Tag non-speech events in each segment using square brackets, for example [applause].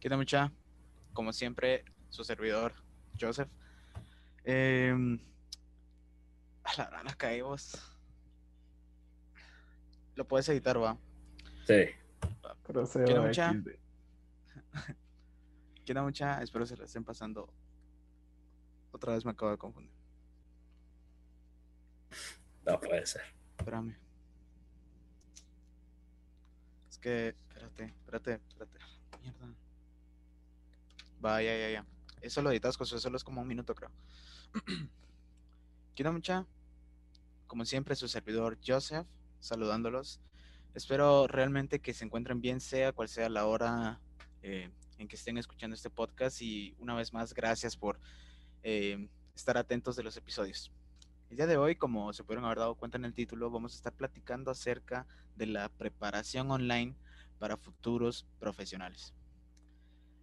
¿Qué tal, mucha? Como siempre, su servidor, Joseph. Em, a la la caímos. Lo puedes editar, va. Sí. ¿Qué tal, mucha? ¿Qué tal, mucha? Espero se la estén pasando. Otra vez me acabo de confundir. No puede ser. Espérame. Es que, espérate, espérate, espérate. Mierda. Va, ya, ya. Eso lo editas, José, solo es como un minuto, creo. [clears throat] Quiero mucha. Como siempre, su servidor Joseph, saludándolos. Espero realmente que se encuentren bien, sea cual sea la hora eh, en que estén escuchando este podcast. Y una vez más, gracias por eh, estar atentos de los episodios. El día de hoy, como se pudieron haber dado cuenta en el título, vamos a estar platicando acerca de la preparación online para futuros profesionales.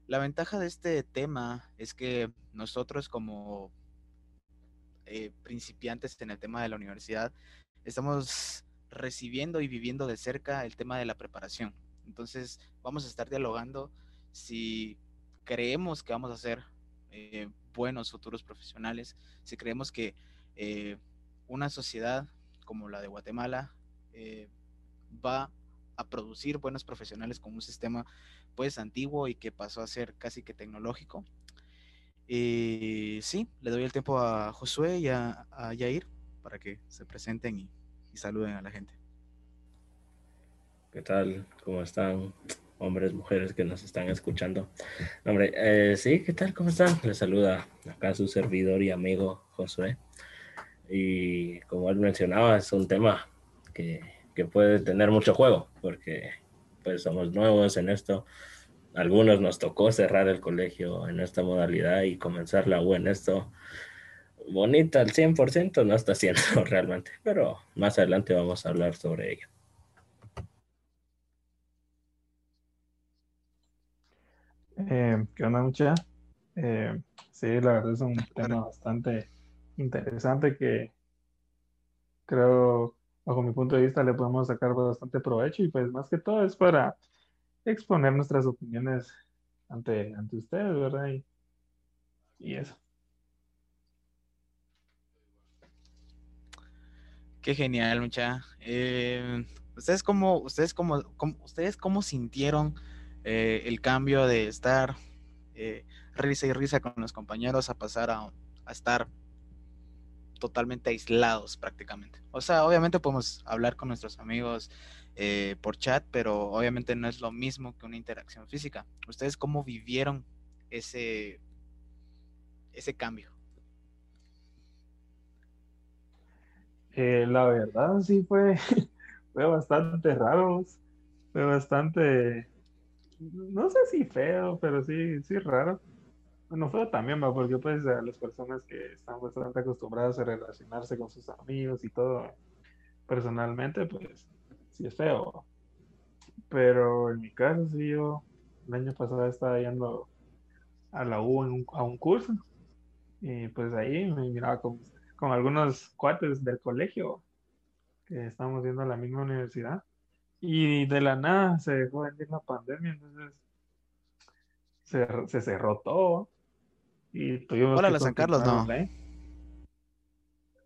La ventaja de este tema es que nosotros como eh, principiantes en el tema de la universidad estamos recibiendo y viviendo de cerca el tema de la preparación. Entonces vamos a estar dialogando si creemos que vamos a ser eh, buenos futuros profesionales, si creemos que eh, una sociedad como la de Guatemala va a producir buenos profesionales con un sistema pues antiguo y que pasó a ser casi que tecnológico. Y sí, le doy el tiempo a Josué y a, a Yair para que se presenten y, saluden a la gente. ¿Qué tal? ¿Cómo están? Hombres, mujeres que nos están escuchando. Hombre, eh, sí, ¿qué tal? ¿Cómo están? Les saluda acá su servidor y amigo Josué. Y como él mencionaba, es un tema que, que puede tener mucho juego, porque pues somos nuevos en esto. Algunos nos tocó cerrar el colegio en esta modalidad y comenzar la U en esto. Bonita al 100% no está siendo [laughs] realmente, pero más adelante vamos a hablar sobre ello. Eh, ¿Qué onda, mucha? Eh, sí, la verdad es un tema bastante interesante que creo bajo mi punto de vista, le podemos sacar bastante provecho y pues más que todo es para exponer nuestras opiniones ante, ante ustedes, ¿verdad? Y, eso. Qué genial, mucha. Eh, ¿Ustedes cómo, ustedes cómo, ustedes cómo sintieron eh, el cambio de estar eh, risa y risa con los compañeros a pasar a, a estar totalmente aislados prácticamente. O sea, obviamente podemos hablar con nuestros amigos eh, por chat, pero obviamente no es lo mismo que una interacción física. ¿Ustedes cómo vivieron ese, ese cambio? Eh, la verdad sí fue, [laughs] fue bastante raro, fue bastante, no sé si feo, pero sí, sí raro no fue también, ¿va? porque pues a las personas que están bastante acostumbradas a relacionarse con sus amigos y todo personalmente, pues sí es feo. Pero en mi caso, sí, yo el año pasado estaba yendo a la U a un curso y pues ahí me miraba con, con algunos cuates del colegio que estábamos yendo a la misma universidad y de la nada se dejó venir la pandemia, entonces se, se cerró todo y tuvimos Hola, la San Carlos, ¿no?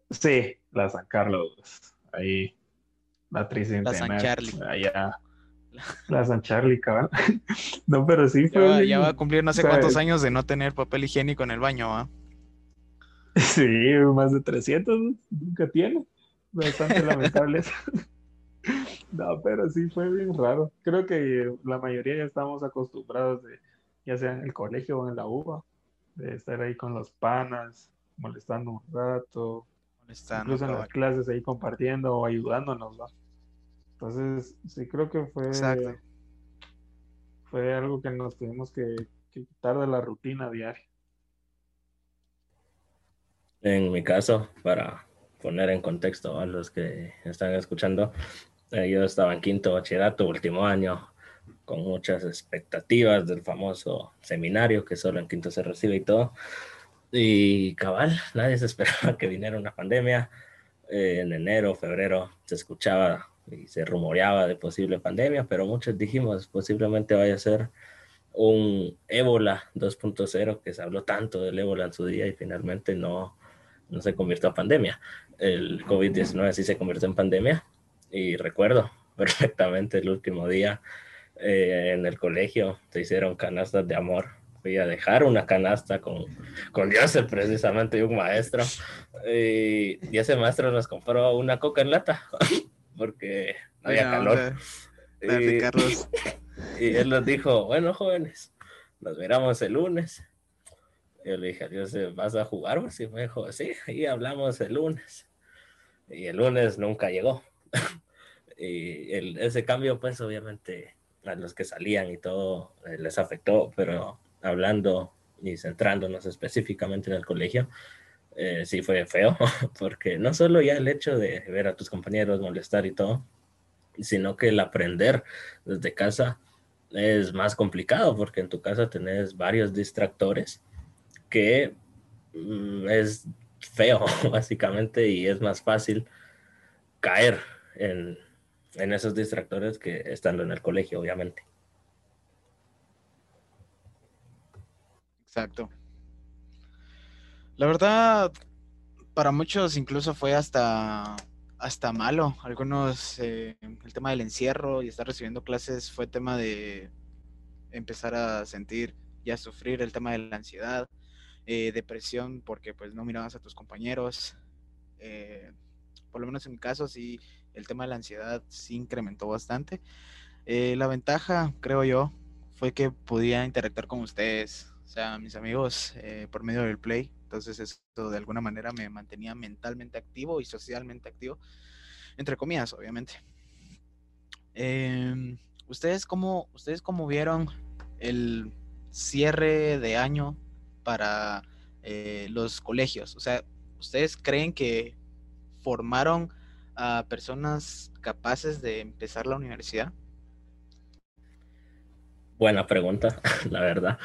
Sí, la San Carlos. Ahí, la La San Charlie. Allá. La San Charlie, cabrón. no, pero sí fue. Ya va, a cumplir no sé cuántos años de no tener papel higiénico en el baño, ¿ah? [laughs] Sí, más de 300, nunca tiene. Bastante lamentable eso. [laughs] no, pero sí fue bien raro. Creo que la mayoría ya estamos acostumbrados de, ya sea en el colegio o en la UBA, de estar ahí con los panas, molestando un rato, molestando, incluso en las clases ahí compartiendo o ayudándonos, ¿no? Entonces, sí creo que fue, fue algo que nos tuvimos que, quitar de la rutina diaria. En mi caso, para poner en contexto a los que están escuchando, eh, yo estaba en quinto bachillerato, último año, con muchas expectativas del famoso seminario que solo en quinto se recibe y todo. Y cabal, nadie se [laughs] esperaba que viniera una pandemia. Eh, en enero, febrero se escuchaba y se rumoreaba de posible pandemia, pero muchos dijimos posiblemente vaya a ser un ébola 2.0, que se habló tanto del ébola en su día y finalmente no, no se convirtió a pandemia. El COVID-19 sí se convirtió en pandemia y recuerdo [laughs] perfectamente el último día eh, en el colegio se hicieron canastas de amor. Fui a dejar una canasta con, con Joseph, precisamente, y un maestro. Y, y ese maestro nos compró una coca en lata [laughs] porque no había calor. Y, Carlos. [laughs] y él nos dijo, bueno, jóvenes, nos veremos el lunes. Yo le dije, Dios, ¿vas a jugar? Y me dijo, sí, y hablamos el lunes. Y el lunes nunca llegó. [laughs] y el, ese cambio, pues obviamente a los que salían y todo eh, les afectó, pero hablando y centrándonos específicamente en el colegio, eh, sí fue feo, [laughs] porque no solo ya el hecho de ver a tus compañeros molestar y todo, sino que el aprender desde casa es más complicado, porque en tu casa tenés varios distractores que mm, es feo, [laughs] básicamente, y es más fácil caer en, en esos distractores que estando en el colegio, obviamente. Exacto. La verdad, para muchos incluso fue hasta, hasta malo. Algunos, eh, el tema del encierro y estar recibiendo clases fue tema de empezar a sentir y a sufrir el tema de la ansiedad, eh, depresión, porque pues no mirabas a tus compañeros. Eh, por lo menos en mi caso sí el tema de la ansiedad sí incrementó bastante. Eh, la ventaja, creo yo, fue que podía interactuar con ustedes, o sea, mis amigos, eh, por medio del play. Entonces esto de alguna manera me mantenía mentalmente activo y socialmente activo, entre comillas, obviamente. Em, ¿Ustedes cómo, ustedes cómo vieron el cierre de año para eh, los colegios? O sea, ¿ustedes creen que formaron a personas capaces de empezar la universidad? Buena pregunta, [laughs] la verdad.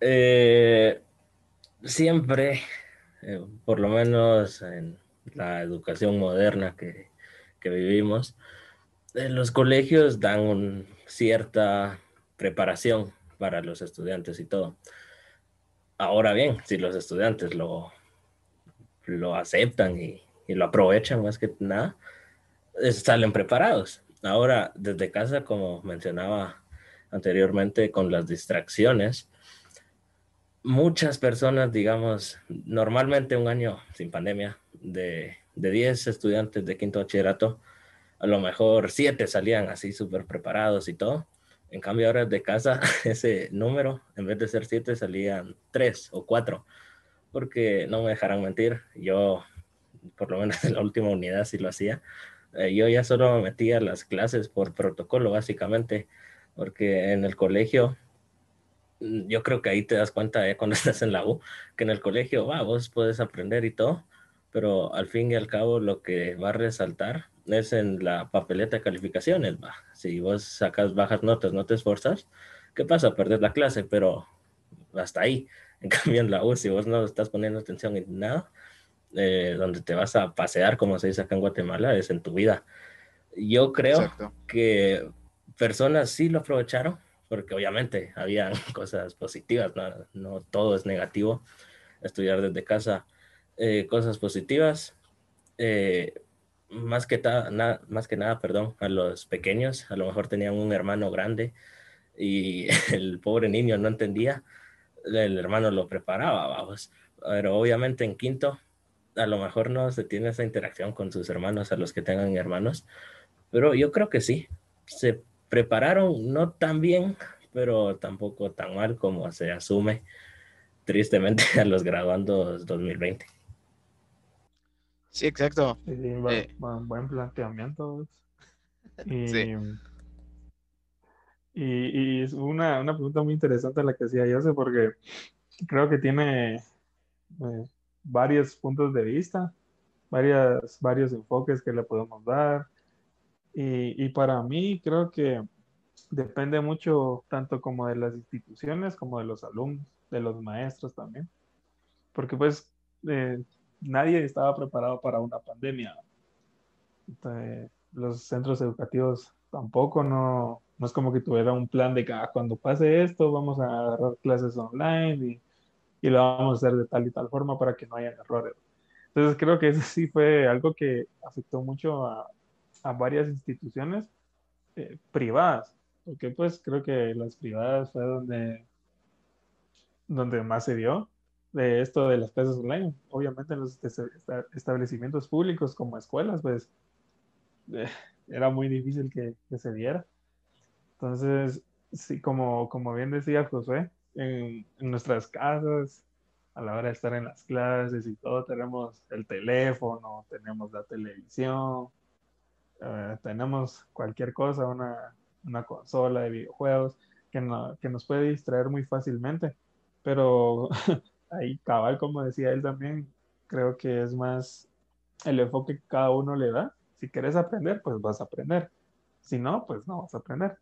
Eh, siempre, eh, por lo menos en la educación moderna que, vivimos, en los colegios dan cierta preparación para los estudiantes y todo. Ahora bien, si los estudiantes lo, lo aceptan y, y lo aprovechan más que nada, salen preparados. Ahora, desde casa, como mencionaba anteriormente, con las distracciones, muchas personas, digamos, normalmente un año sin pandemia, de, de 10 estudiantes de quinto bachillerato, a lo mejor 7 salían así súper preparados y todo. En cambio, ahora de casa, [laughs] ese número, en vez de ser 7, salían 3 o 4. Porque no me dejarán mentir, yo por lo menos [laughs] en la última unidad sí lo hacía. Eh, yo ya solo me metía a las clases por protocolo, básicamente, porque en el colegio, mm, yo creo que ahí te das cuenta eh, [laughs] cuando estás en la U, que en el colegio, va, vos puedes aprender y todo, pero al fin y al cabo lo que va a resaltar es en la papeleta de calificaciones, va. Si vos sacas bajas notas, no te esforzas, ¿qué pasa? Perder la clase, pero hasta ahí. [laughs] En cambio, en la U, si vos no estás poniendo atención en nada, eh, donde te vas a pasear, como se dice acá en Guatemala, es en tu vida. Yo creo que personas sí lo aprovecharon, porque obviamente [laughs] había cosas positivas, no, todo es negativo. Estudiar desde casa, eh, cosas positivas. Eh, más, que más que nada, perdón, a los pequeños, a lo mejor tenían un hermano grande y [laughs] el pobre niño no entendía, el hermano lo preparaba, vamos. Pero obviamente en quinto a lo mejor no se tiene esa interacción con sus hermanos, a los que tengan hermanos, pero yo creo que sí. Se prepararon no tan bien, pero tampoco tan mal como se asume tristemente [laughs] a los graduandos 2020. Sí, exacto. Eh, buen, planteamiento. Y, [laughs] sí. y, es una, pregunta muy interesante la que hacía José, porque creo que tiene eh, varios puntos de vista, varias, varios enfoques que le podemos dar. Y, para mí creo que depende mucho tanto como de las instituciones como de los alumnos, de los maestros también. Porque pues eh, nadie estaba preparado para una pandemia. los centros educativos tampoco no, No es como que tuviera un plan de que ah, cuando pase esto vamos a agarrar clases online y, y lo vamos a hacer de tal y tal forma para que no haya errores. Entonces creo que eso sí fue algo que afectó mucho a, a varias instituciones eh, privadas, porque pues creo que las privadas fue donde, donde más se dio de esto de las clases online. Obviamente en los establecimientos públicos como escuelas, pues eh, era muy difícil que, que, se diera. Entonces, sí, como, como bien decía José, en, nuestras casas, a la hora de estar en las clases y todo, tenemos el teléfono, tenemos la televisión, eh, tenemos cualquier cosa, una, una, consola de videojuegos que, no, que nos puede distraer muy fácilmente. Pero [laughs] ahí cabal, como decía él también, creo que es más el enfoque que cada uno le da. Si quieres aprender, pues vas a aprender. Si no, pues no vas a aprender.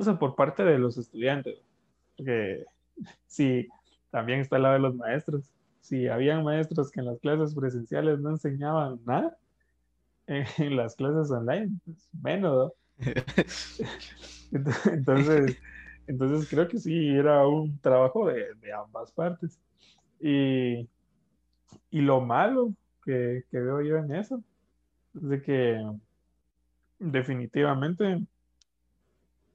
Sé, por parte de los estudiantes, porque si [laughs] también está el lado de los maestros. Si habían maestros que en las clases presenciales no enseñaban nada, [laughs] en las clases online, pues menos. [laughs] entonces, entonces creo que sí, era un trabajo de, de ambas partes. Y, y lo malo que, que, veo yo en eso es de que definitivamente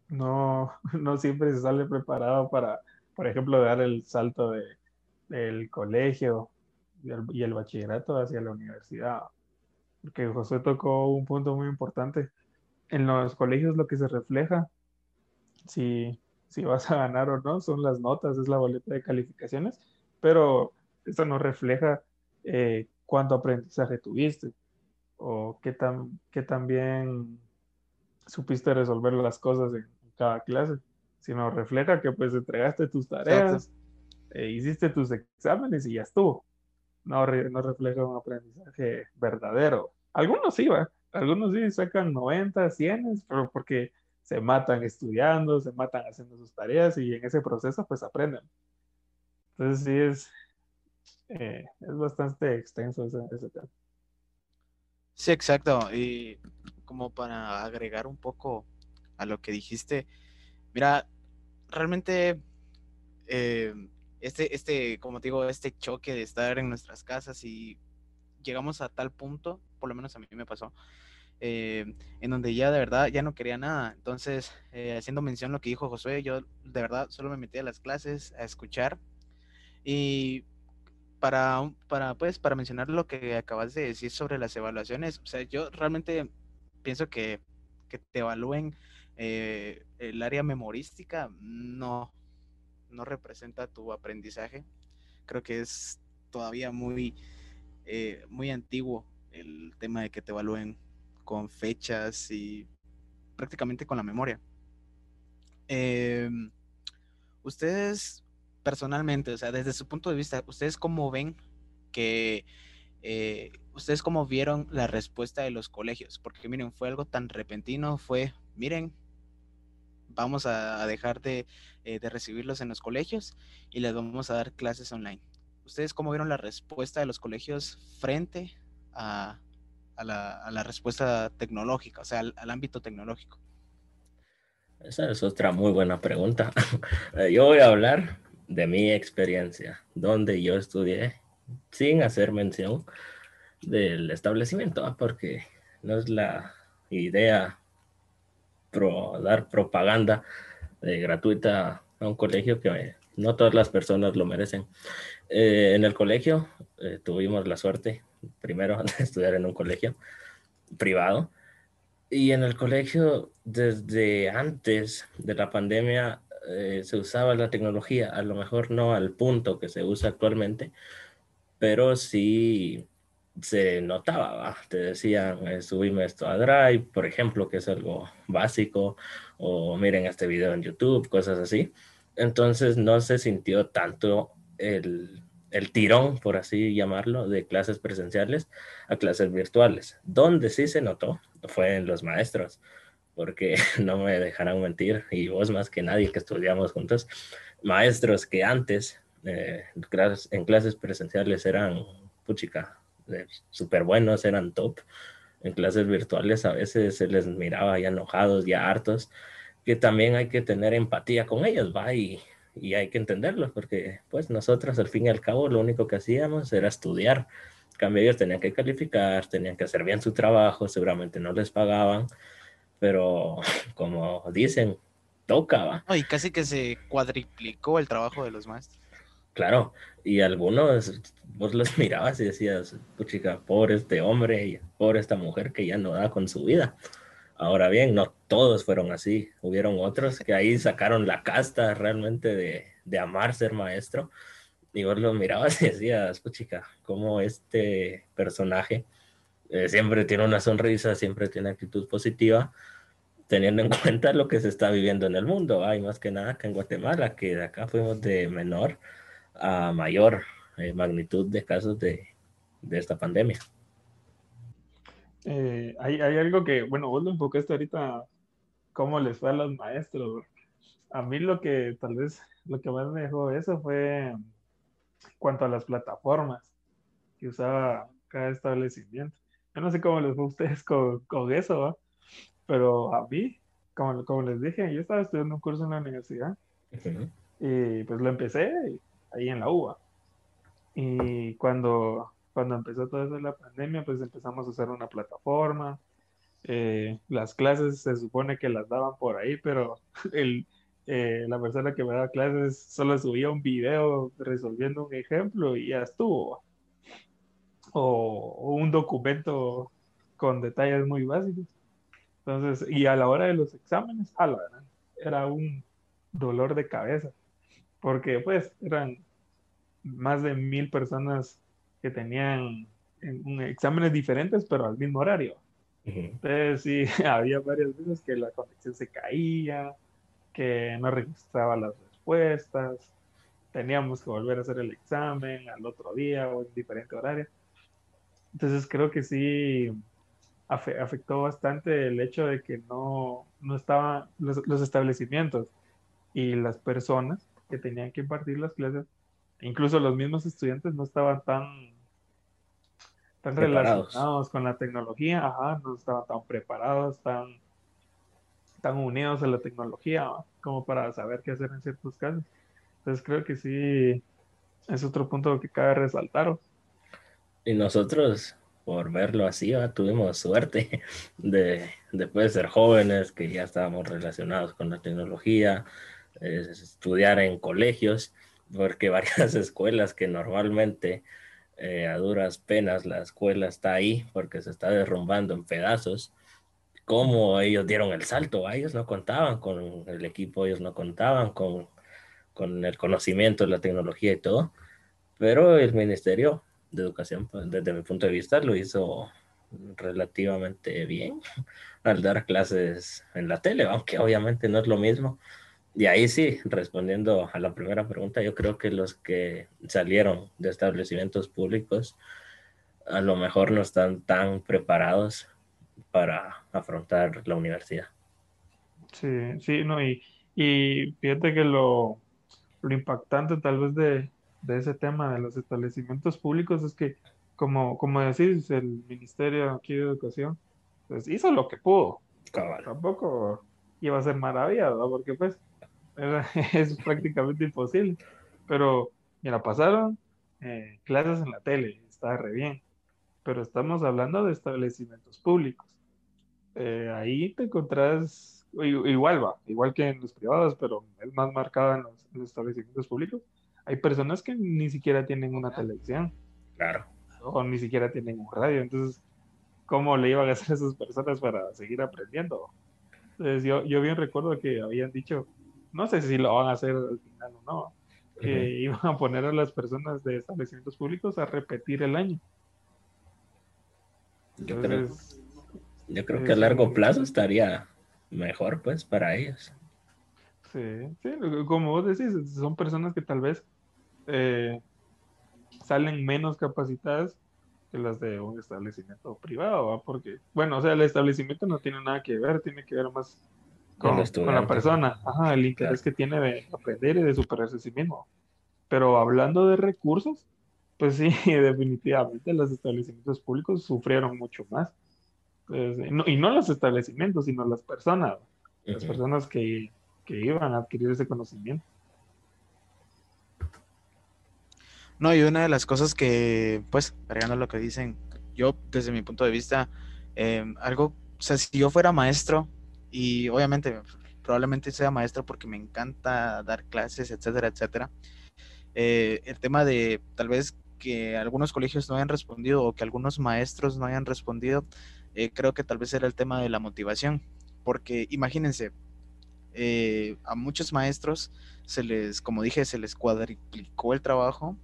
no, [laughs] no siempre se sale preparado para, por ejemplo, dar el salto de, del colegio y el, bachillerato hacia la universidad. Porque José tocó un punto muy importante. En los colegios lo que se refleja, si, si vas a ganar o no, son las notas, es la boleta de calificaciones pero eso no refleja eh, cuánto aprendizaje tuviste o qué tan, qué tan bien supiste resolver las cosas en cada clase, sino refleja que pues entregaste tus tareas, eh, hiciste tus exámenes y ya estuvo. No, no refleja un aprendizaje verdadero. Algunos sí, ¿va? algunos sí sacan 90, 100, pero porque se matan estudiando, se matan haciendo sus tareas y en ese proceso pues aprenden. Entonces sí es, eh, es bastante extenso ese, ese, tema. Sí, exacto. Y como para agregar un poco a lo que dijiste, mira, realmente eh, este, este, como te digo, este choque de estar en nuestras casas y llegamos a tal punto, por lo menos a mí me pasó, eh, en donde ya de verdad ya no quería nada. Entonces, eh, haciendo mención a lo que dijo Josué, yo de verdad solo me metí a las clases a escuchar y para, para, pues, para mencionar lo que acabas de decir sobre las evaluaciones, o sea, yo realmente pienso que, que te evalúen eh, el área memorística no, no representa tu aprendizaje. Creo que es todavía muy, eh, muy antiguo el tema de que te evalúen con fechas y prácticamente con la memoria. Em, ustedes personalmente, o sea, desde su punto de vista, ¿ustedes cómo ven que, eh, ustedes cómo vieron la respuesta de los colegios? Porque miren, fue algo tan repentino, fue, miren, vamos a, dejar de, eh, de, recibirlos en los colegios y les vamos a dar clases online. ¿Ustedes cómo vieron la respuesta de los colegios frente a, la, respuesta tecnológica, o sea, al, ámbito tecnológico? Esa es otra muy buena pregunta. [laughs] Yo voy a hablar de mi experiencia, donde yo estudié, sin hacer mención del establecimiento, porque no es la idea pro, dar propaganda gratuita a un colegio que no todas las personas lo merecen. Eh, en el colegio eh, tuvimos la suerte, primero, [laughs] de estudiar en un colegio privado. Y en el colegio, desde antes de la pandemia, eh, se usaba la tecnología, a lo mejor no al punto que se usa actualmente, pero sí se notaba, te decían, eh, subime esto a Drive, por ejemplo, que es algo básico, o miren este video en YouTube, cosas así. Entonces no se sintió tanto el, el tirón, por así llamarlo, de clases presenciales a clases virtuales. Donde sí se notó fue en los maestros porque [laughs] no me dejarán mentir, y vos más que nadie que estudiamos juntos, maestros que antes eh, en clases presenciales eran, puchica, súper buenos, eran top. En clases virtuales a veces se les miraba ya enojados, ya hartos, que también hay que tener empatía con ellos, va, y, y hay que entenderlos, porque pues nosotros al fin y al cabo lo único que hacíamos era estudiar. En cambio ellos tenían que calificar, tenían que hacer bien su trabajo, seguramente no les pagaban, pero [laughs] como dicen, tocaba. y casi que se cuadriplicó el trabajo de los maestros. Claro, y algunos vos los mirabas y decías, chica, pobre este hombre, y pobre esta mujer que ya no da con su vida. Ahora bien, no todos fueron así. Hubieron otros que ahí sacaron la casta realmente de, de amar ser maestro. Y vos los mirabas y decías, chica, como este personaje eh, siempre tiene una sonrisa, siempre tiene actitud positiva, teniendo en cuenta lo que se está viviendo en el mundo. Hay más que nada que en Guatemala, que de acá fuimos de menor a mayor eh, magnitud de casos de, de esta pandemia. Eh, hay, hay, algo que, bueno, vos lo enfocaste ahorita, cómo les fue a los maestros. A mí lo que tal vez lo que más me dejó eso fue cuanto a las plataformas que usaba cada establecimiento. Yo no sé cómo les fue a ustedes con, con eso, pero a mí, como, como les dije, yo estaba estudiando un curso en la universidad y pues lo empecé ahí en la UBA. Y cuando, cuando empezó todo eso de la pandemia, pues empezamos a usar una plataforma. Eh, las clases se supone que las daban por ahí, pero [laughs] el, eh, la persona que me daba clases solo subía un video resolviendo un ejemplo y ya estuvo. O, un documento con detalles muy básicos. Entonces, y a la hora de los exámenes, a la era un dolor de cabeza porque pues eran más de mil personas que tenían exámenes diferentes, pero al mismo horario. Entonces sí, [laughs] había varias veces que la conexión se caía, que no registraba las respuestas, teníamos que volver a hacer el examen al otro día o en diferente horario. Entonces creo que sí afectó bastante el hecho de que no, no estaban los establecimientos y las personas que tenían que impartir las clases, incluso los mismos estudiantes no estaban tan, tan relacionados con la tecnología, ajá, no estaban tan preparados, tan, tan unidos a la tecnología como para saber qué hacer en ciertos casos. Entonces creo que sí es otro punto que cabe resaltar. Y nosotros, por verlo así, tuvimos suerte [laughs] de, después de ser jóvenes, que ya estábamos relacionados con la tecnología, estudiar en colegios, porque varias [laughs] escuelas que normalmente eh, a duras penas la escuela está ahí porque se está derrumbando en pedazos, cómo ellos dieron el salto, ellos no contaban con el equipo, ellos no contaban con, con el conocimiento la tecnología y todo, pero el Ministerio de Educación, pues, desde mi punto de vista, lo hizo relativamente bien [laughs] al dar clases en la tele, aunque obviamente no es lo mismo y ahí sí, respondiendo a la primera pregunta, yo creo que los que salieron de establecimientos públicos a lo mejor no están tan preparados para afrontar la universidad. Sí, sí, no, y, y fíjate que lo, lo impactante tal vez de, de, ese tema de los establecimientos públicos es que, como, como decís, el Ministerio aquí de Educación pues hizo lo que pudo. Tampoco iba a ser maravilla, Porque pues [laughs] es prácticamente imposible. Pero, mira, pasaron eh, clases en la tele, está re bien. Pero estamos hablando de establecimientos públicos. Eh, ahí te encontrás, igual va, igual que en los privados, pero es más marcado en los, establecimientos públicos. Hay personas que ni siquiera tienen una televisión. Claro. O ni siquiera tienen un radio. Entonces, ¿cómo le iban a hacer a esas personas para seguir aprendiendo? Entonces, yo, yo bien recuerdo que habían dicho no sé si lo van a hacer al final o no, que [laughs] iban a poner a las personas de establecimientos públicos a repetir el año. yo creo, yo creo que a largo plazo estaría mejor, pues, para ellos. Sí, sí, como vos decís, son personas que tal vez eh, salen menos capacitadas que las de un establecimiento privado, porque, bueno, o sea, el establecimiento no tiene nada que ver, tiene que ver más con, la persona, Ajá, el interés que tiene de aprender y de superarse a sí mismo. Pero hablando de recursos, pues sí, [laughs] definitivamente los establecimientos públicos sufrieron mucho más. Pues, y, no, los establecimientos, sino las personas. las personas que, que iban a adquirir ese conocimiento. No, y una de las cosas que, pues, agregando lo que dicen, yo desde mi punto de vista, em, algo, o sea, si yo fuera maestro, y obviamente probablemente sea maestro porque me encanta dar clases, etcétera, etcétera, eh, el tema de tal vez que algunos colegios no hayan respondido o que algunos maestros no hayan respondido, eh, creo que tal vez era el tema de la motivación, porque imagínense, eh, a muchos maestros se les, como dije, se les cuadriplicó el trabajo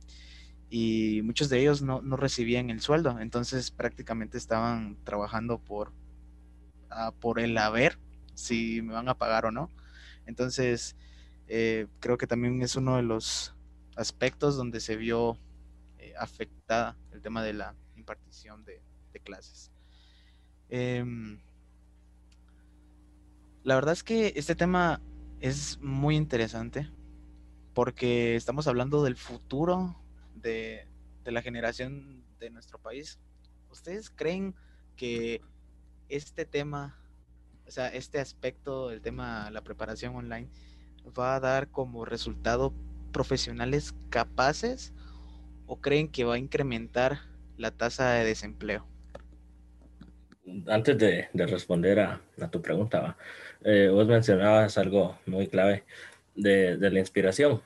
y muchos de ellos no, recibían el sueldo, entonces prácticamente estaban trabajando por, ah, por el haber, si me van a pagar o no. Entonces, eh, creo que también es uno de los aspectos donde se vio eh, afectada el tema de la impartición de, clases. Em, la verdad es que este tema es muy interesante porque estamos hablando del futuro de, la generación de nuestro país. ¿Ustedes creen que este tema, o sea, este aspecto, el tema, la preparación online, va a dar como resultado profesionales capaces o creen que va a incrementar la tasa de desempleo? Antes de, responder a, tu pregunta, eh, vos mencionabas algo muy clave de, de la inspiración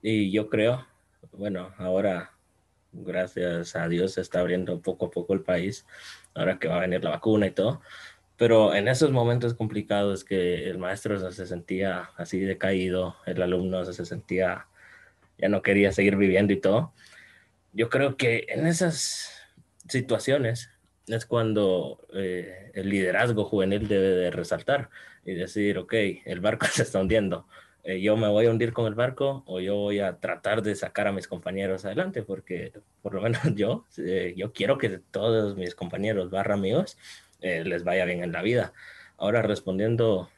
y yo creo bueno, ahora, gracias a Dios, se está abriendo poco a poco el país, ahora que va a venir la vacuna y todo. Pero en esos momentos complicados que el maestro se sentía así decaído, el alumno se sentía, ya no quería seguir viviendo y todo, yo creo que en esas situaciones es cuando eh, el liderazgo juvenil debe de resaltar y decir, ok, el barco [laughs] se está hundiendo, eh, yo me voy a hundir con el barco o yo voy a tratar de sacar a mis compañeros adelante, porque por lo menos [laughs] yo, eh, yo quiero que todos mis compañeros barra amigos eh, les vaya bien en la vida. Ahora respondiendo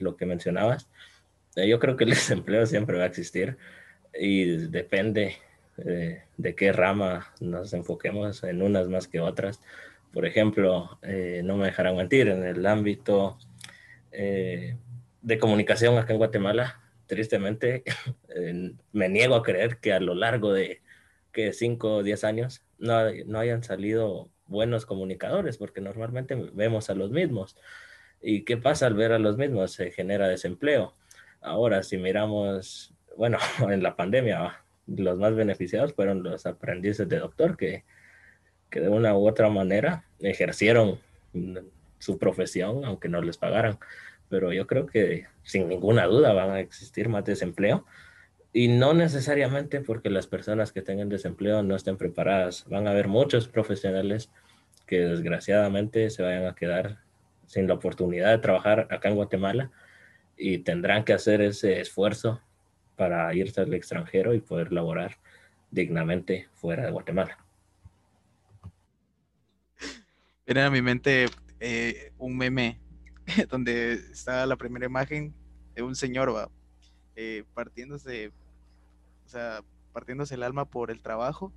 lo que mencionabas, yo creo que el [laughs] desempleo siempre va a existir y depende de qué rama nos enfoquemos, en unas más que otras. Por ejemplo, no me dejarán mentir, en el ámbito de comunicación acá en Guatemala, tristemente, [laughs] me niego a creer que a lo largo de que 5 o 10 años no, no hayan salido buenos comunicadores, porque normalmente vemos a los mismos. ¿Y qué pasa al ver a los mismos? Se genera desempleo. Ahora, si miramos, bueno, [laughs] en la pandemia, los más beneficiados fueron los aprendices de doctor que, que de una u otra manera ejercieron su profesión, aunque no les pagaran pero yo creo que sin ninguna duda van a existir más desempleo y no necesariamente porque las personas que tengan desempleo no estén preparadas. Van a haber muchos profesionales que desgraciadamente se vayan a quedar sin la oportunidad de trabajar acá en Guatemala y tendrán que hacer ese esfuerzo para irse al extranjero y poder laborar dignamente fuera de Guatemala. Viene a mi mente eh, un meme [laughs] donde está la primera imagen de un señor, eh, partiéndose, sea, partiéndose el alma por el trabajo,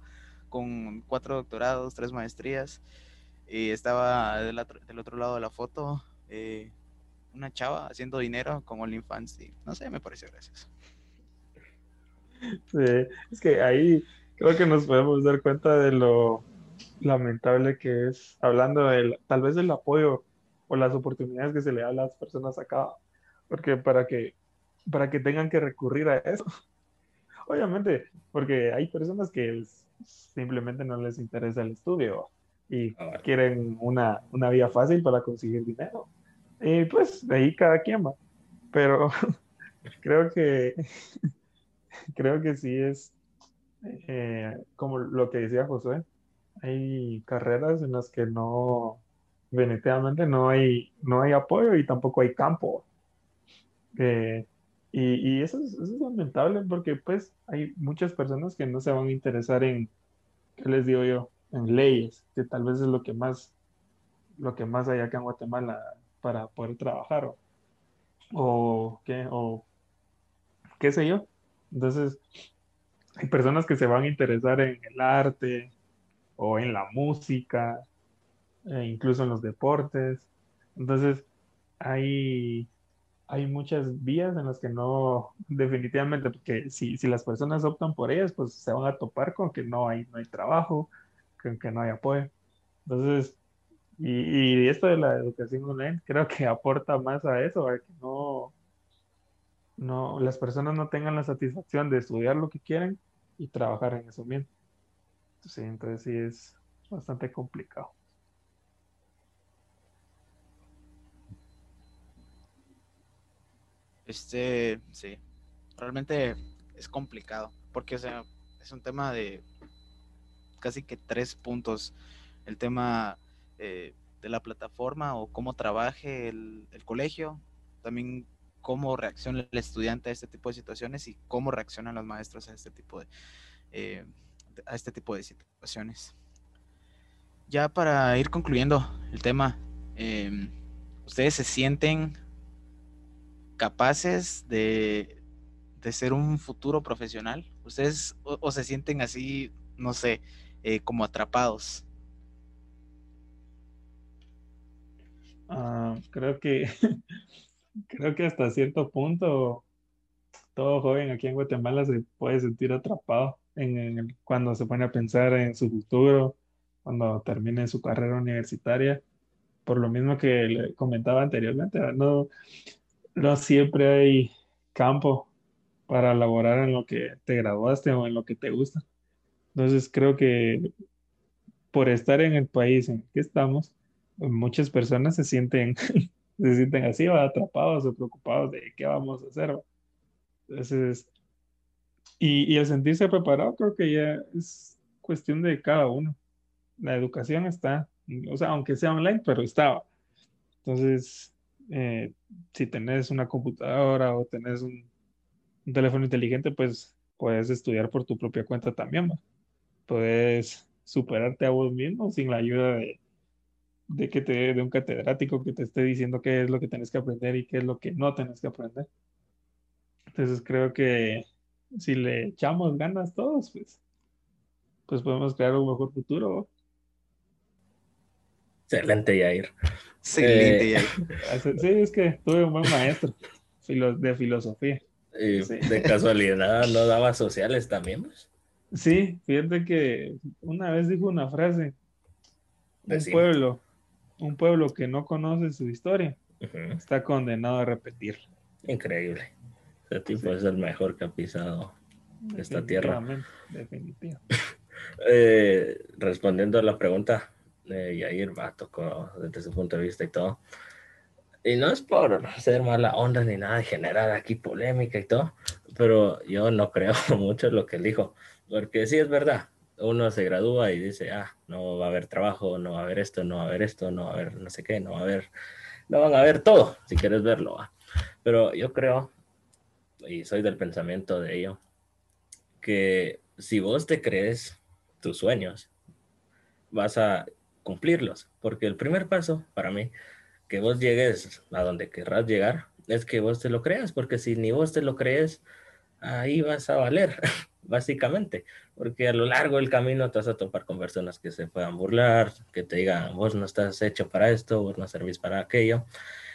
con cuatro doctorados, tres maestrías, y estaba del otro, lado de la foto eh, una chava haciendo dinero con OnlyFans, y no sé, me pareció gracioso. Sí, es que ahí creo que nos podemos dar cuenta de lo lamentable que es, hablando del, tal vez del apoyo o las oportunidades que se le da a las personas acá, porque para que, para que tengan que recurrir a eso, obviamente, porque hay personas que simplemente no les interesa el estudio y ah, quieren una, una vía fácil para conseguir dinero. Y pues de ahí cada quien va. Pero [laughs] creo que [laughs] creo que sí es eh, como lo que decía Josué. Hay carreras en las que no, definitivamente no hay, no hay apoyo y tampoco hay campo. Eh, y, y eso, es, lamentable porque pues hay muchas personas que no se van a interesar en, ¿qué les digo yo? En leyes, que tal vez es lo que más, lo que más hay acá en Guatemala para poder trabajar o, o qué, o qué sé yo. Entonces, hay personas que se van a interesar en el arte o en la música e incluso en los deportes. Entonces, hay, hay muchas vías en las que no, definitivamente, porque si, si las personas optan por ellas, pues se van a topar con que no hay, no hay trabajo, con que no hay apoyo. Entonces, y, y esto de la educación online creo que aporta más a eso, a que no, no, las personas no tengan la satisfacción de estudiar lo que quieren y trabajar en eso mismo. Sí, entonces sí es bastante complicado. Este, sí, realmente es complicado, porque o sea, es un tema de casi que tres puntos. El tema eh, de la plataforma o cómo trabaje el, colegio, también cómo reacciona el estudiante a este tipo de situaciones y cómo reaccionan los maestros a este tipo de, eh, a este tipo de situaciones. Ya para ir concluyendo el tema, em, ¿ustedes se sienten capaces de, de, ser un futuro profesional? ¿Ustedes o, se sienten así, no sé, eh, como atrapados? Ah, creo que [laughs] creo que hasta cierto punto todo joven aquí en Guatemala se puede sentir atrapado en, cuando se pone a pensar en su futuro, cuando termine su carrera universitaria. Por lo mismo que le comentaba anteriormente, no, no siempre hay campo para laborar en lo que te graduaste o en lo que te gusta. Entonces creo que por estar en el país en el que estamos, muchas personas se sienten, [laughs] se sienten así, atrapados o preocupados de qué vamos a hacer. Entonces, y, y el sentirse preparado creo que ya es cuestión de cada uno. La educación está, o sea, aunque sea online, pero estaba. Entonces, eh, si tenés una computadora o tenés un, teléfono inteligente, pues puedes estudiar por tu propia cuenta también. Puedes superarte a vos mismo sin la ayuda de, que te de un catedrático que te esté diciendo qué es lo que tienes que aprender y qué es lo que no tienes que aprender. Entonces creo que si le echamos ganas todos, pues, pues podemos crear un mejor futuro. Excelente, Yair. Excelente, eh, Yair. [laughs] Sí, es que tuve un buen maestro de filosofía. De casualidad, ¿no daba sociales también? Pues? Sí, fíjate que una vez dijo una frase. Un pueblo un pueblo que no conoce su historia está condenado a repetir. Increíble. Ese tipo es el mejor que ha pisado esta tierra. Definitivamente. [laughs] Eh, respondiendo a la pregunta, de Yair va, tocó desde su punto de vista y todo. Y no es por ser mala onda ni nada, generar aquí polémica y todo, pero yo no [laughs] creo mucho lo que él dijo, porque sí es verdad, uno se gradúa y dice, ah, no va a haber trabajo, no va a haber esto, no va a haber esto, no va a haber no sé qué, no va a haber, no van a ver todo, si quieres verlo. Pero yo creo, y soy del pensamiento de ello, que si vos te crees tus sueños, vas a cumplirlos, porque el primer paso para mí, que vos llegues a donde querrás llegar, es que vos te lo creas, porque si ni vos te lo crees, ahí vas a valer. [laughs] básicamente, porque a lo largo del camino te vas a topar con personas que se puedan burlar, que te digan, vos no estás hecho para esto, vos no servís para aquello,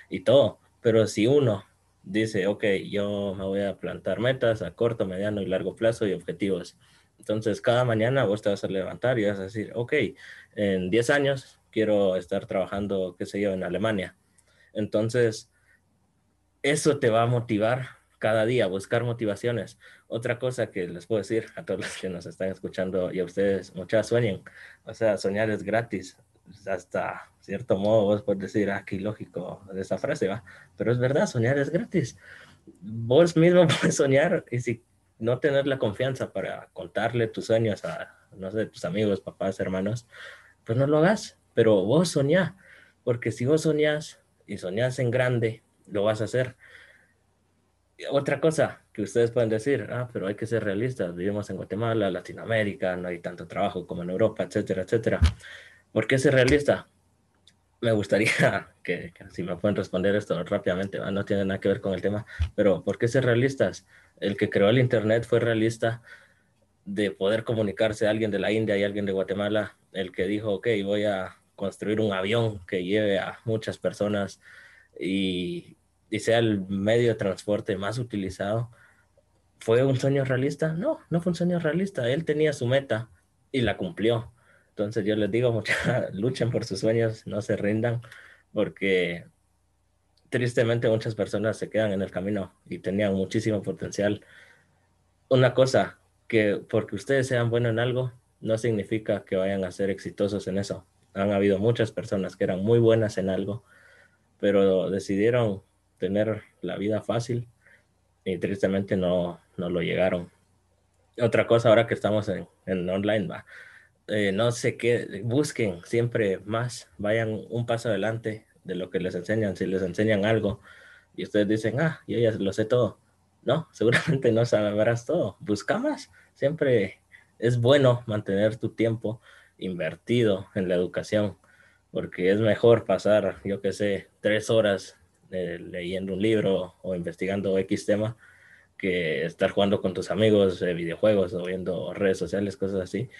y todo. Pero si uno dice, ok, yo me voy a plantar metas a corto, mediano y largo plazo y objetivos. Entonces, cada mañana vos te vas a levantar y vas a decir, ok, en 10 años quiero estar trabajando, qué sé yo, en Alemania. Entonces, eso te va a motivar cada día, buscar motivaciones. Otra cosa que les puedo decir a todos los que nos están escuchando y a ustedes, muchas sueñen. O sea, soñar es gratis. Hasta cierto modo vos puedes decir, ah, qué lógico esa frase, va. Pero es verdad, soñar es gratis. Vos mismo [laughs] puedes soñar y si no tener la confianza para contarle tus sueños a, no sé, tus amigos, papás, hermanos, pues no lo hagas. Pero vos soñá, porque si vos soñás y soñás en grande, lo vas a hacer otra cosa que ustedes pueden decir, ah, pero hay que ser realistas, vivimos en Guatemala, Latinoamérica, no hay tanto trabajo como en Europa, etcétera, etcétera. ¿Por qué ser realista? Me gustaría [laughs] que, si me pueden responder esto rápidamente, no tiene nada que ver con el tema, pero ¿por qué ser realistas? El que creó el Internet fue realista de poder comunicarse a alguien de la India y alguien de Guatemala, el que dijo, ok, voy a construir un avión que lleve a muchas personas y sea el medio de transporte más utilizado, ¿fue un sueño realista? No, no fue un sueño realista. Él tenía su meta y la cumplió. Entonces yo les digo, [laughs] mucha, luchen por sus sueños, no se rindan, porque tristemente muchas personas se quedan en el camino y tenían muchísimo potencial. Una cosa, que porque ustedes sean buenos en algo, no significa que vayan a ser exitosos en eso. Han habido muchas personas que eran muy buenas en algo, pero decidieron tener la vida fácil y tristemente no, no lo llegaron. Otra cosa ahora que estamos en, en online, va, eh, no sé qué, busquen siempre más, vayan un paso adelante de lo que les enseñan. Si les enseñan algo y ustedes dicen, ah, yo ya lo sé todo, no, [laughs] seguramente no sabrás todo. Busca más. Siempre es bueno mantener tu tiempo invertido en la educación, porque es mejor pasar, yo qué sé, tres horas eh, leyendo un libro o investigando X tema que estar jugando con tus amigos de videojuegos o viendo redes sociales, cosas así.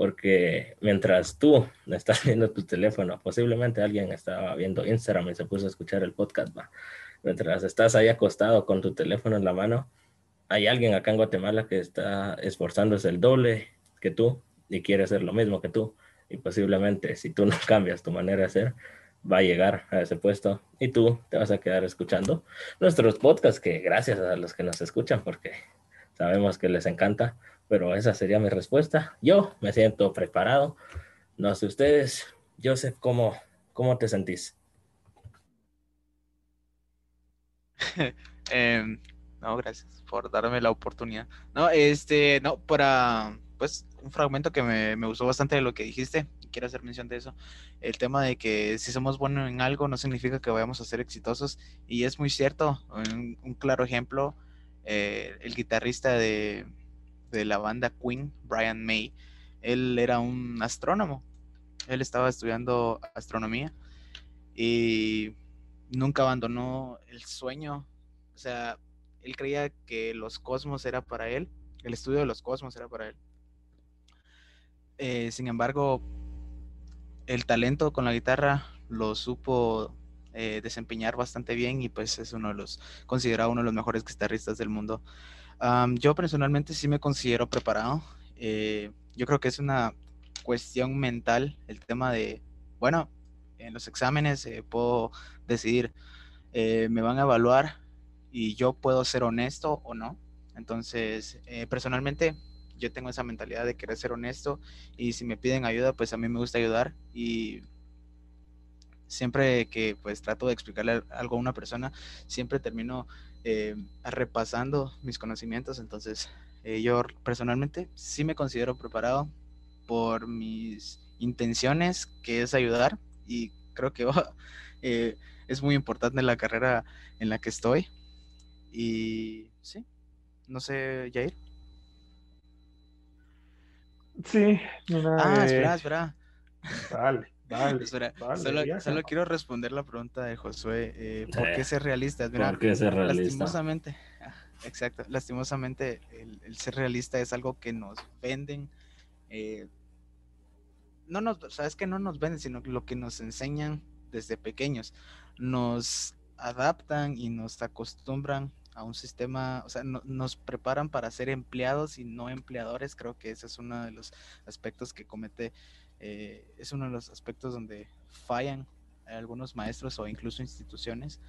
Porque mientras tú [laughs] estás viendo tu teléfono, posiblemente alguien estaba viendo Instagram y se puso a escuchar el podcast, mientras estás ahí acostado con tu teléfono en la mano, hay alguien acá en Guatemala que está esforzándose el doble que tú y quiere hacer lo mismo que tú. Y posiblemente si tú no [laughs] cambias tu manera de ser, va a llegar a ese puesto y tú te vas a quedar escuchando nuestros podcasts, que gracias a los que nos escuchan, porque sabemos que les encanta, pero esa sería mi respuesta. Yo me siento preparado. No sé ustedes, Joseph, ¿cómo, cómo te sentís? [laughs] Em, no, gracias por darme la oportunidad. No, este, no, para, pues, un fragmento que me, me gustó bastante de lo que dijiste, quiero hacer mención de eso, el tema de que si somos buenos en algo no significa que vayamos a ser exitosos, y es muy cierto, un, claro ejemplo, eh, el guitarrista de, de la banda Queen, Brian May, él era un astrónomo, él estaba estudiando astronomía, y nunca abandonó el sueño. O sea, él creía que los cosmos era para él, el estudio de los cosmos era para él. Eh, sin embargo, el talento con la guitarra lo supo eh, desempeñar bastante bien y pues es uno de los, considerado uno de los mejores guitarristas del mundo. Yo personalmente sí me considero preparado. Eh, yo creo que es una cuestión mental el tema de, bueno, en los exámenes eh, puedo decidir, eh, me van a evaluar y yo puedo ser honesto o no. Entonces, personalmente, yo tengo esa mentalidad de querer ser honesto y si me piden ayuda, pues a mí me gusta ayudar y siempre que pues trato de explicarle algo a una persona, siempre termino repasando mis conocimientos. Entonces, yo personalmente sí me considero preparado por mis intenciones, que es ayudar, y creo que [laughs] eh, es muy importante en la carrera en la que estoy. Y sí, no sé, Jair. Sí, Ah, espera, espera. Vale, vale. solo, quiero responder la pregunta de Josué. Eh, ¿Por qué ser realista? ¿Por qué ser realista? Lastimosamente, exacto, lastimosamente el, ser realista es algo que nos venden eh, no nos, sabes que no nos venden, sino lo que nos enseñan desde pequeños. Nos adaptan y nos acostumbran a un sistema, o sea, nos preparan para ser empleados y no empleadores. Creo que ese es uno de los aspectos que comete, eh, es uno de los aspectos donde fallan algunos maestros o incluso instituciones.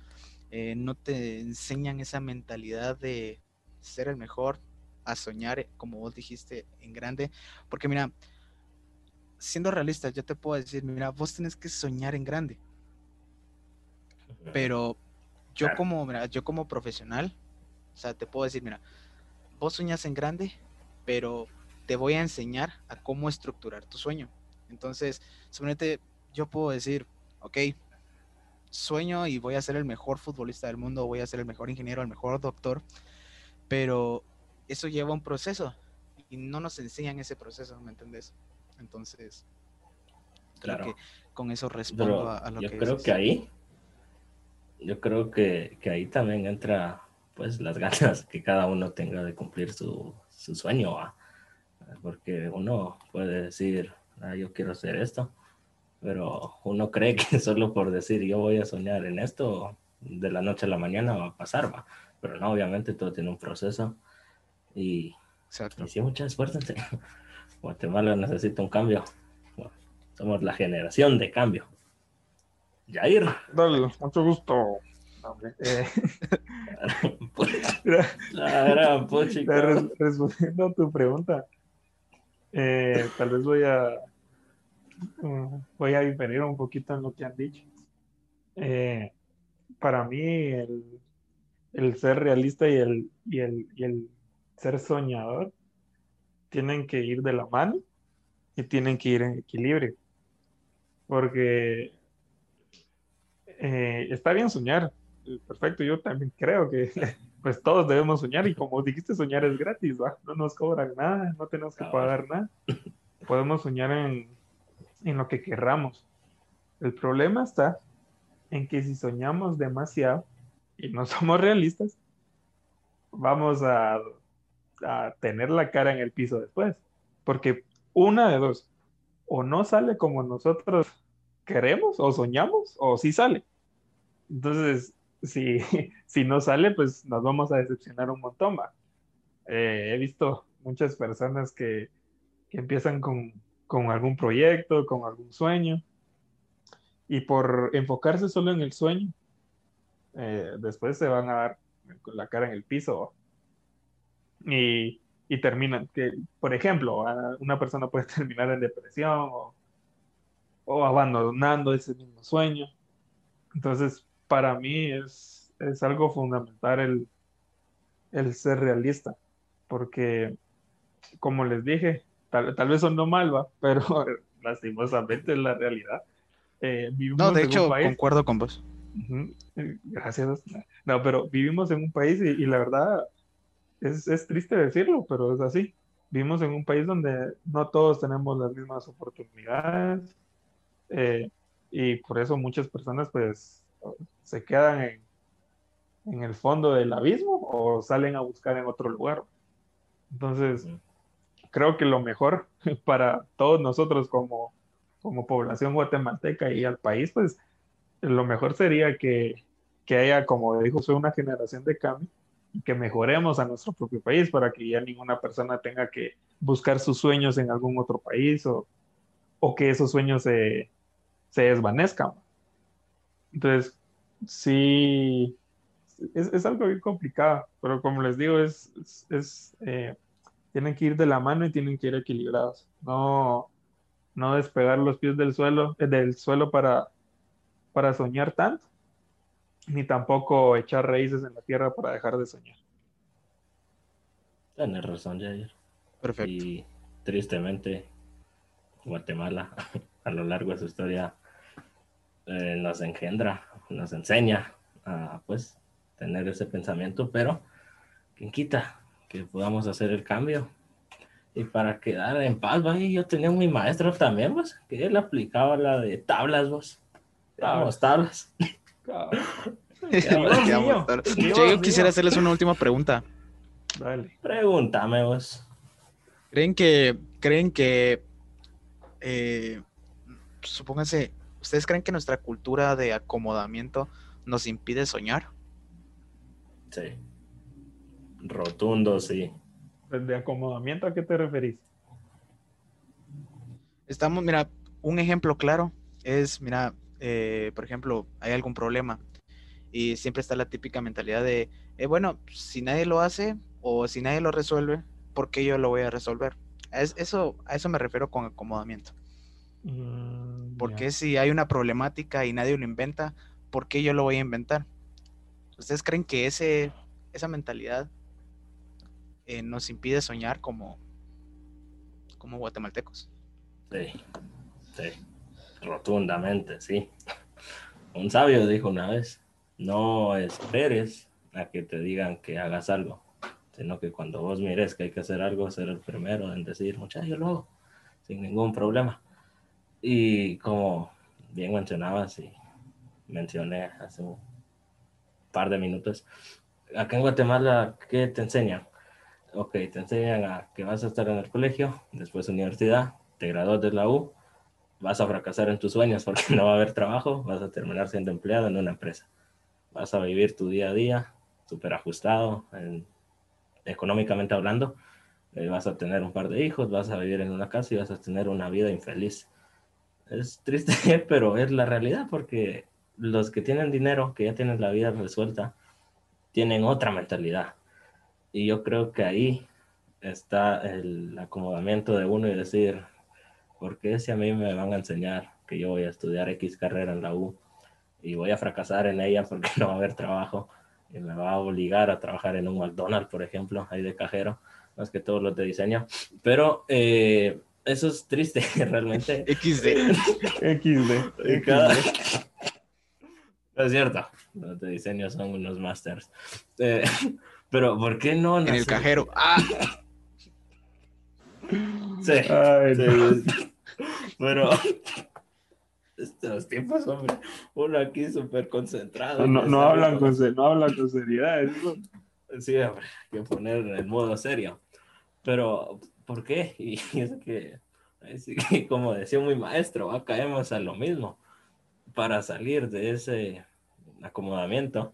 Eh, no te enseñan esa mentalidad de ser el mejor, a soñar, como vos dijiste, en grande. Porque mira, siendo realista, yo te puedo decir, mira, vos tenés que soñar en grande. Pero yo como, mira, yo como profesional, o sea, te puedo decir, mira, vos soñas en grande, pero te voy a enseñar a cómo estructurar tu sueño. Entonces, simplemente yo puedo decir, ok, sueño y voy a ser el mejor futbolista del mundo, voy a ser el mejor ingeniero, el mejor doctor, pero eso lleva un proceso y no nos enseñan ese proceso, ¿me entendés? Entonces, claro. que con eso respondo a, lo yo que... Yo creo que ahí, yo creo que, ahí también entra pues las [laughs] ganas que cada uno tenga de cumplir su, sueño, porque uno puede decir, ah, yo quiero hacer esto, pero uno cree que [laughs] solo por decir yo voy a soñar en esto, de la noche a la mañana va a pasar, va. Pero no, obviamente todo tiene un proceso y, Exacto. y sí, fuerzas. [laughs] Guatemala necesita un cambio. Bueno, somos la generación de cambio. Jair. Dale, mucho gusto. Eh, [laughs] La gran respondiendo a tu pregunta, eh, tal vez voy a voy a diferir un poquito en lo que han dicho. Eh, para mí, el, el ser realista y el, y el, y el ser soñador tienen que ir de la mano y tienen que ir en equilibrio. Porque eh, está bien soñar, eh, perfecto, yo también creo que [laughs] pues todos debemos soñar y como dijiste, soñar es gratis, ¿va? No nos cobran nada, no tenemos que pagar nada. Podemos soñar en, en lo que querramos. El problema está en que si soñamos demasiado y no [laughs] somos realistas, vamos a, a tener la cara en el piso después. Porque una de dos, o no sale como nosotros queremos o soñamos, o sí sale. Entonces, si, [laughs] si no sale, pues nos vamos a decepcionar un montón. Eh, he visto muchas personas que, que empiezan con, con algún proyecto, con algún sueño, y por enfocarse solo en el sueño, eh, después se van a dar con la cara en el piso y, y terminan, que, por ejemplo, una persona puede [laughs] terminar en depresión o, o abandonando ese mismo sueño. Entonces, para mí es, es algo fundamental el, el ser realista, porque, como les dije, tal, tal vez sonó mal, ¿va? [laughs] pero lastimosamente es la realidad. Eh, vivimos No, de en un hecho, país- concuerdo con vos. Eh, Gracias. No, pero vivimos en un país y, y la verdad es, es triste decirlo, pero es así. Vivimos en un país donde no todos tenemos las mismas oportunidades eh, y por eso muchas personas pues se quedan en, en el fondo del abismo o salen a buscar en otro lugar. Entonces. Creo que lo mejor [laughs] para todos nosotros como, como población guatemalteca y al país, pues lo mejor sería que, que haya, como dijo, soy una generación de cambio y que mejoremos a nuestro propio país para que ya ninguna persona tenga que buscar sus sueños en algún otro país o, o que esos sueños se, se desvanezcan. Entonces, sí, es, es algo bien complicado, pero como les digo, es, es, es, eh, tienen que ir de la mano y tienen que ir equilibrados. No, no despegar los pies del suelo, eh, del suelo para, para soñar tanto, ni tampoco echar raíces en la tierra para dejar de soñar. Tienes razón, Jair. Perfecto. Y tristemente, Guatemala, [laughs] a lo largo de su historia, eh, nos engendra, nos enseña a pues tener ese pensamiento, pero quien quita que podamos hacer el cambio. Y para quedar en paz, ¿va? Y yo tenía mi maestro también, pues, que él aplicaba la de tablas, vos. Vamos, tablas. Mío. Dios Yo mío. quisiera hacerles una última pregunta. Dale. Pregúntame, vos. ¿Creen que, creen que, eh, supónganse, ¿ustedes creen que nuestra cultura de acomodamiento nos impide soñar? Sí. Rotundo, sí. ¿De acomodamiento a qué te referís? Estamos, mira, un ejemplo claro es, mira, eh, por ejemplo, hay algún problema y siempre está la típica mentalidad de, eh, bueno, si nadie lo hace o si nadie lo resuelve, ¿por qué yo lo voy a resolver? Es, eso, a eso me refiero con acomodamiento. Mm, ¿Por ya. qué si hay una problemática y nadie lo inventa, por qué yo lo voy a inventar? ¿Ustedes creen que ese, esa mentalidad eh, nos impide soñar como, como guatemaltecos? Sí, sí, rotundamente, sí. Un sabio dijo una vez, no esperes a que te digan que hagas algo, sino que cuando vos mires que hay que hacer algo, ser el primero en decir, muchacho, yo lo hago, sin ningún problema. Y como bien mencionabas y mencioné hace un par de minutos, acá en Guatemala, ¿qué te enseñan? Ok, te enseñan a que vas a estar en el colegio, después universidad, te gradúas de la U, vas a fracasar en tus sueños porque [laughs] no va a haber trabajo, vas a terminar siendo empleado en una empresa. vas a vivir tu día a día súper ajustado, económicamente hablando, eh, vas a tener un par de hijos, vas a vivir en una casa y vas a tener una vida infeliz. Es triste, [laughs] pero es la realidad porque los que tienen dinero, que ya tienen la vida resuelta, tienen otra mentalidad. Y yo creo que ahí está el acomodamiento de uno y decir, ¿por qué si a mí me van a enseñar que yo voy a estudiar X carrera en la U y voy a fracasar en ella porque [laughs] no va a haber trabajo y me va a obligar a trabajar en un McDonald's, por ejemplo, ahí de cajero? más que todos los de diseño. Pero eh, eso es triste, [laughs] realmente. [laughs] XD. XD. Cada... Es cierto, los de diseño son unos masters. Eh, pero, ¿por qué no? En el cajero. ¡Ah! Sí. Ay, sí. Pero estos tiempos, hombre, uno aquí súper concentrado. No, no, hablan con, no hablan con seriedad. Sí, hombre, hay que poner el modo serio. Pero, ¿por qué? Y es que, [laughs] como decía muy maestro, caemos a lo mismo. Para salir de ese acomodamiento,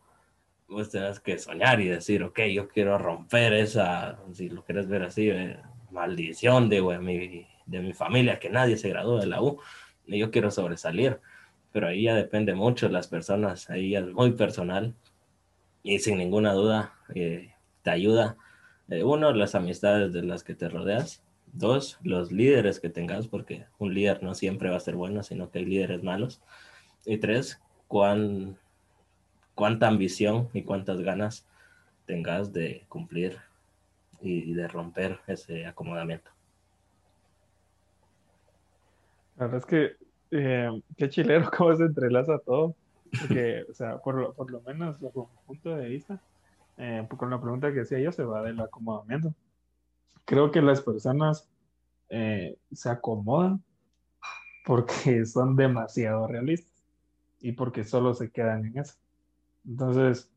pues tenés que soñar y decir, ok, yo quiero romper esa, si lo quieres ver así, eh, maldición de, mi, de mi familia, que nadie se graduó de la U, y yo quiero sobresalir. Pero ahí ya depende mucho de las personas, ahí es muy personal y sin ninguna duda eh, te ayuda eh, uno, las amistades de las que te rodeas. Dos, los líderes que tengas, porque un líder no siempre va a ser bueno, sino que hay líderes malos. Y tres, cuán, cuánta ambición y cuántas ganas tengas de cumplir y, de romper ese acomodamiento. La verdad es que eh, qué chilero [laughs] cómo se entrelaza todo. Porque, o sea, por lo, menos desde un punto de vista, eh, con la pregunta que hacía yo, se va del acomodamiento. Creo que las personas eh, se acomodan porque son demasiado realistas y porque solo se quedan en eso. Entonces,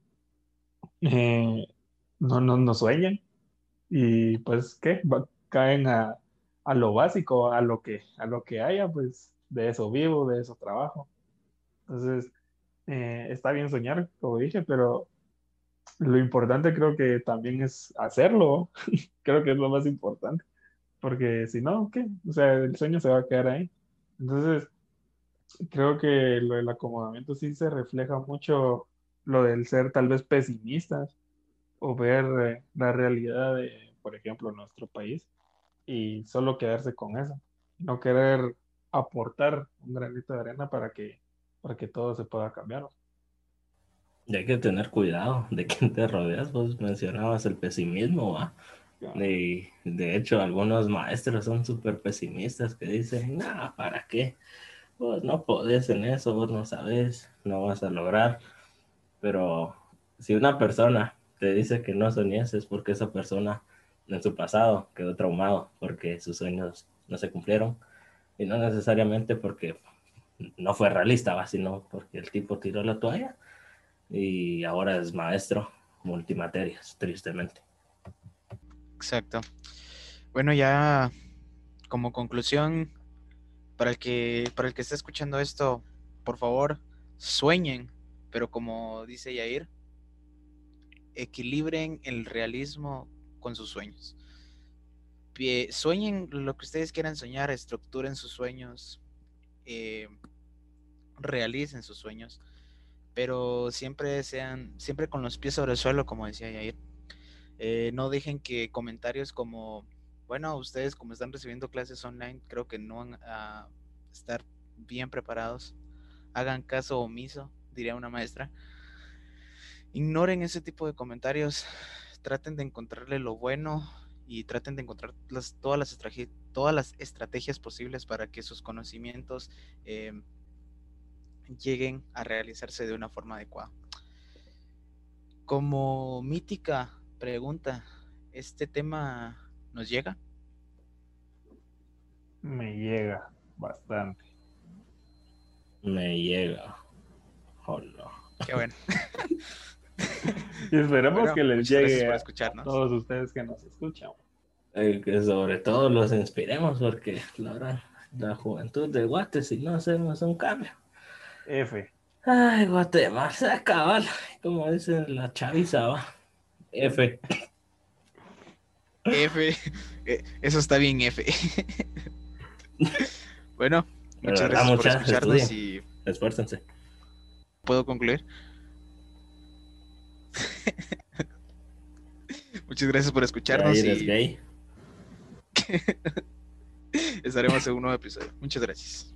eh, no, no, no sueñan y pues, ¿qué? caen a, a, lo básico, a lo, que, a lo que haya, pues de eso vivo, de eso trabajo. Entonces, está bien soñar, como dije, pero lo importante creo que también es hacerlo. [laughs] creo que es lo más importante. Porque si no, ¿qué? O sea, el sueño se va a quedar ahí. Entonces, creo que lo del acomodamiento sí se refleja mucho lo del ser tal vez pesimistas o ver eh, la realidad de, por ejemplo, nuestro país y solo quedarse con eso. No querer aportar un granito de arena para que, para que todo se pueda cambiar. Y hay que tener cuidado de quién te rodeas. Vos mencionabas el pesimismo, ¿va? Y de hecho, algunos maestros son súper pesimistas que dicen, no, ¿para qué? Vos no podés en eso, vos no sabes, no vas a lograr. Pero si una persona te dice que no soñes, es porque esa persona en su pasado quedó traumado porque sus sueños no se cumplieron. Y no necesariamente porque no fue realista, ¿va? sino porque el tipo tiró la toalla y ahora es maestro multimaterias, tristemente. Exacto. Bueno, ya como conclusión, para el que, para el que esté escuchando esto, por favor, sueñen, pero como dice Yair, equilibren el realismo con sus sueños. Sueñen lo que ustedes quieran soñar, estructuren sus sueños, eh, realicen sus sueños pero siempre sean, siempre con los pies sobre el suelo, como decía Yair. Eh, no dejen que comentarios como, bueno, ustedes como están recibiendo clases online, creo que no van a estar bien preparados. Hagan caso omiso, diría una maestra. Ignoren ese tipo de comentarios, traten de encontrarle lo bueno y traten de encontrar todas, las todas las estrategias posibles para que sus conocimientos eh, lleguen a realizarse de una forma adecuada. Como mítica pregunta, ¿este tema nos llega? Me llega bastante. Me llega. Hola. Qué bueno. [laughs] y esperemos que les llegue a todos ustedes que nos escuchan. Eh, que sobre todo los inspiremos porque la, la juventud de Guates, si no hacemos un cambio, F. Ay, Guatemala, se acaba, como dice la chaviza, va. F. F. eh, Eso está bien, F. [laughs] bueno, muchas gracias por escucharnos y Esfuércense. Puedo concluir. [laughs] muchas gracias por escucharnos eres y gay. [laughs] estaremos en un nuevo episodio. Muchas gracias.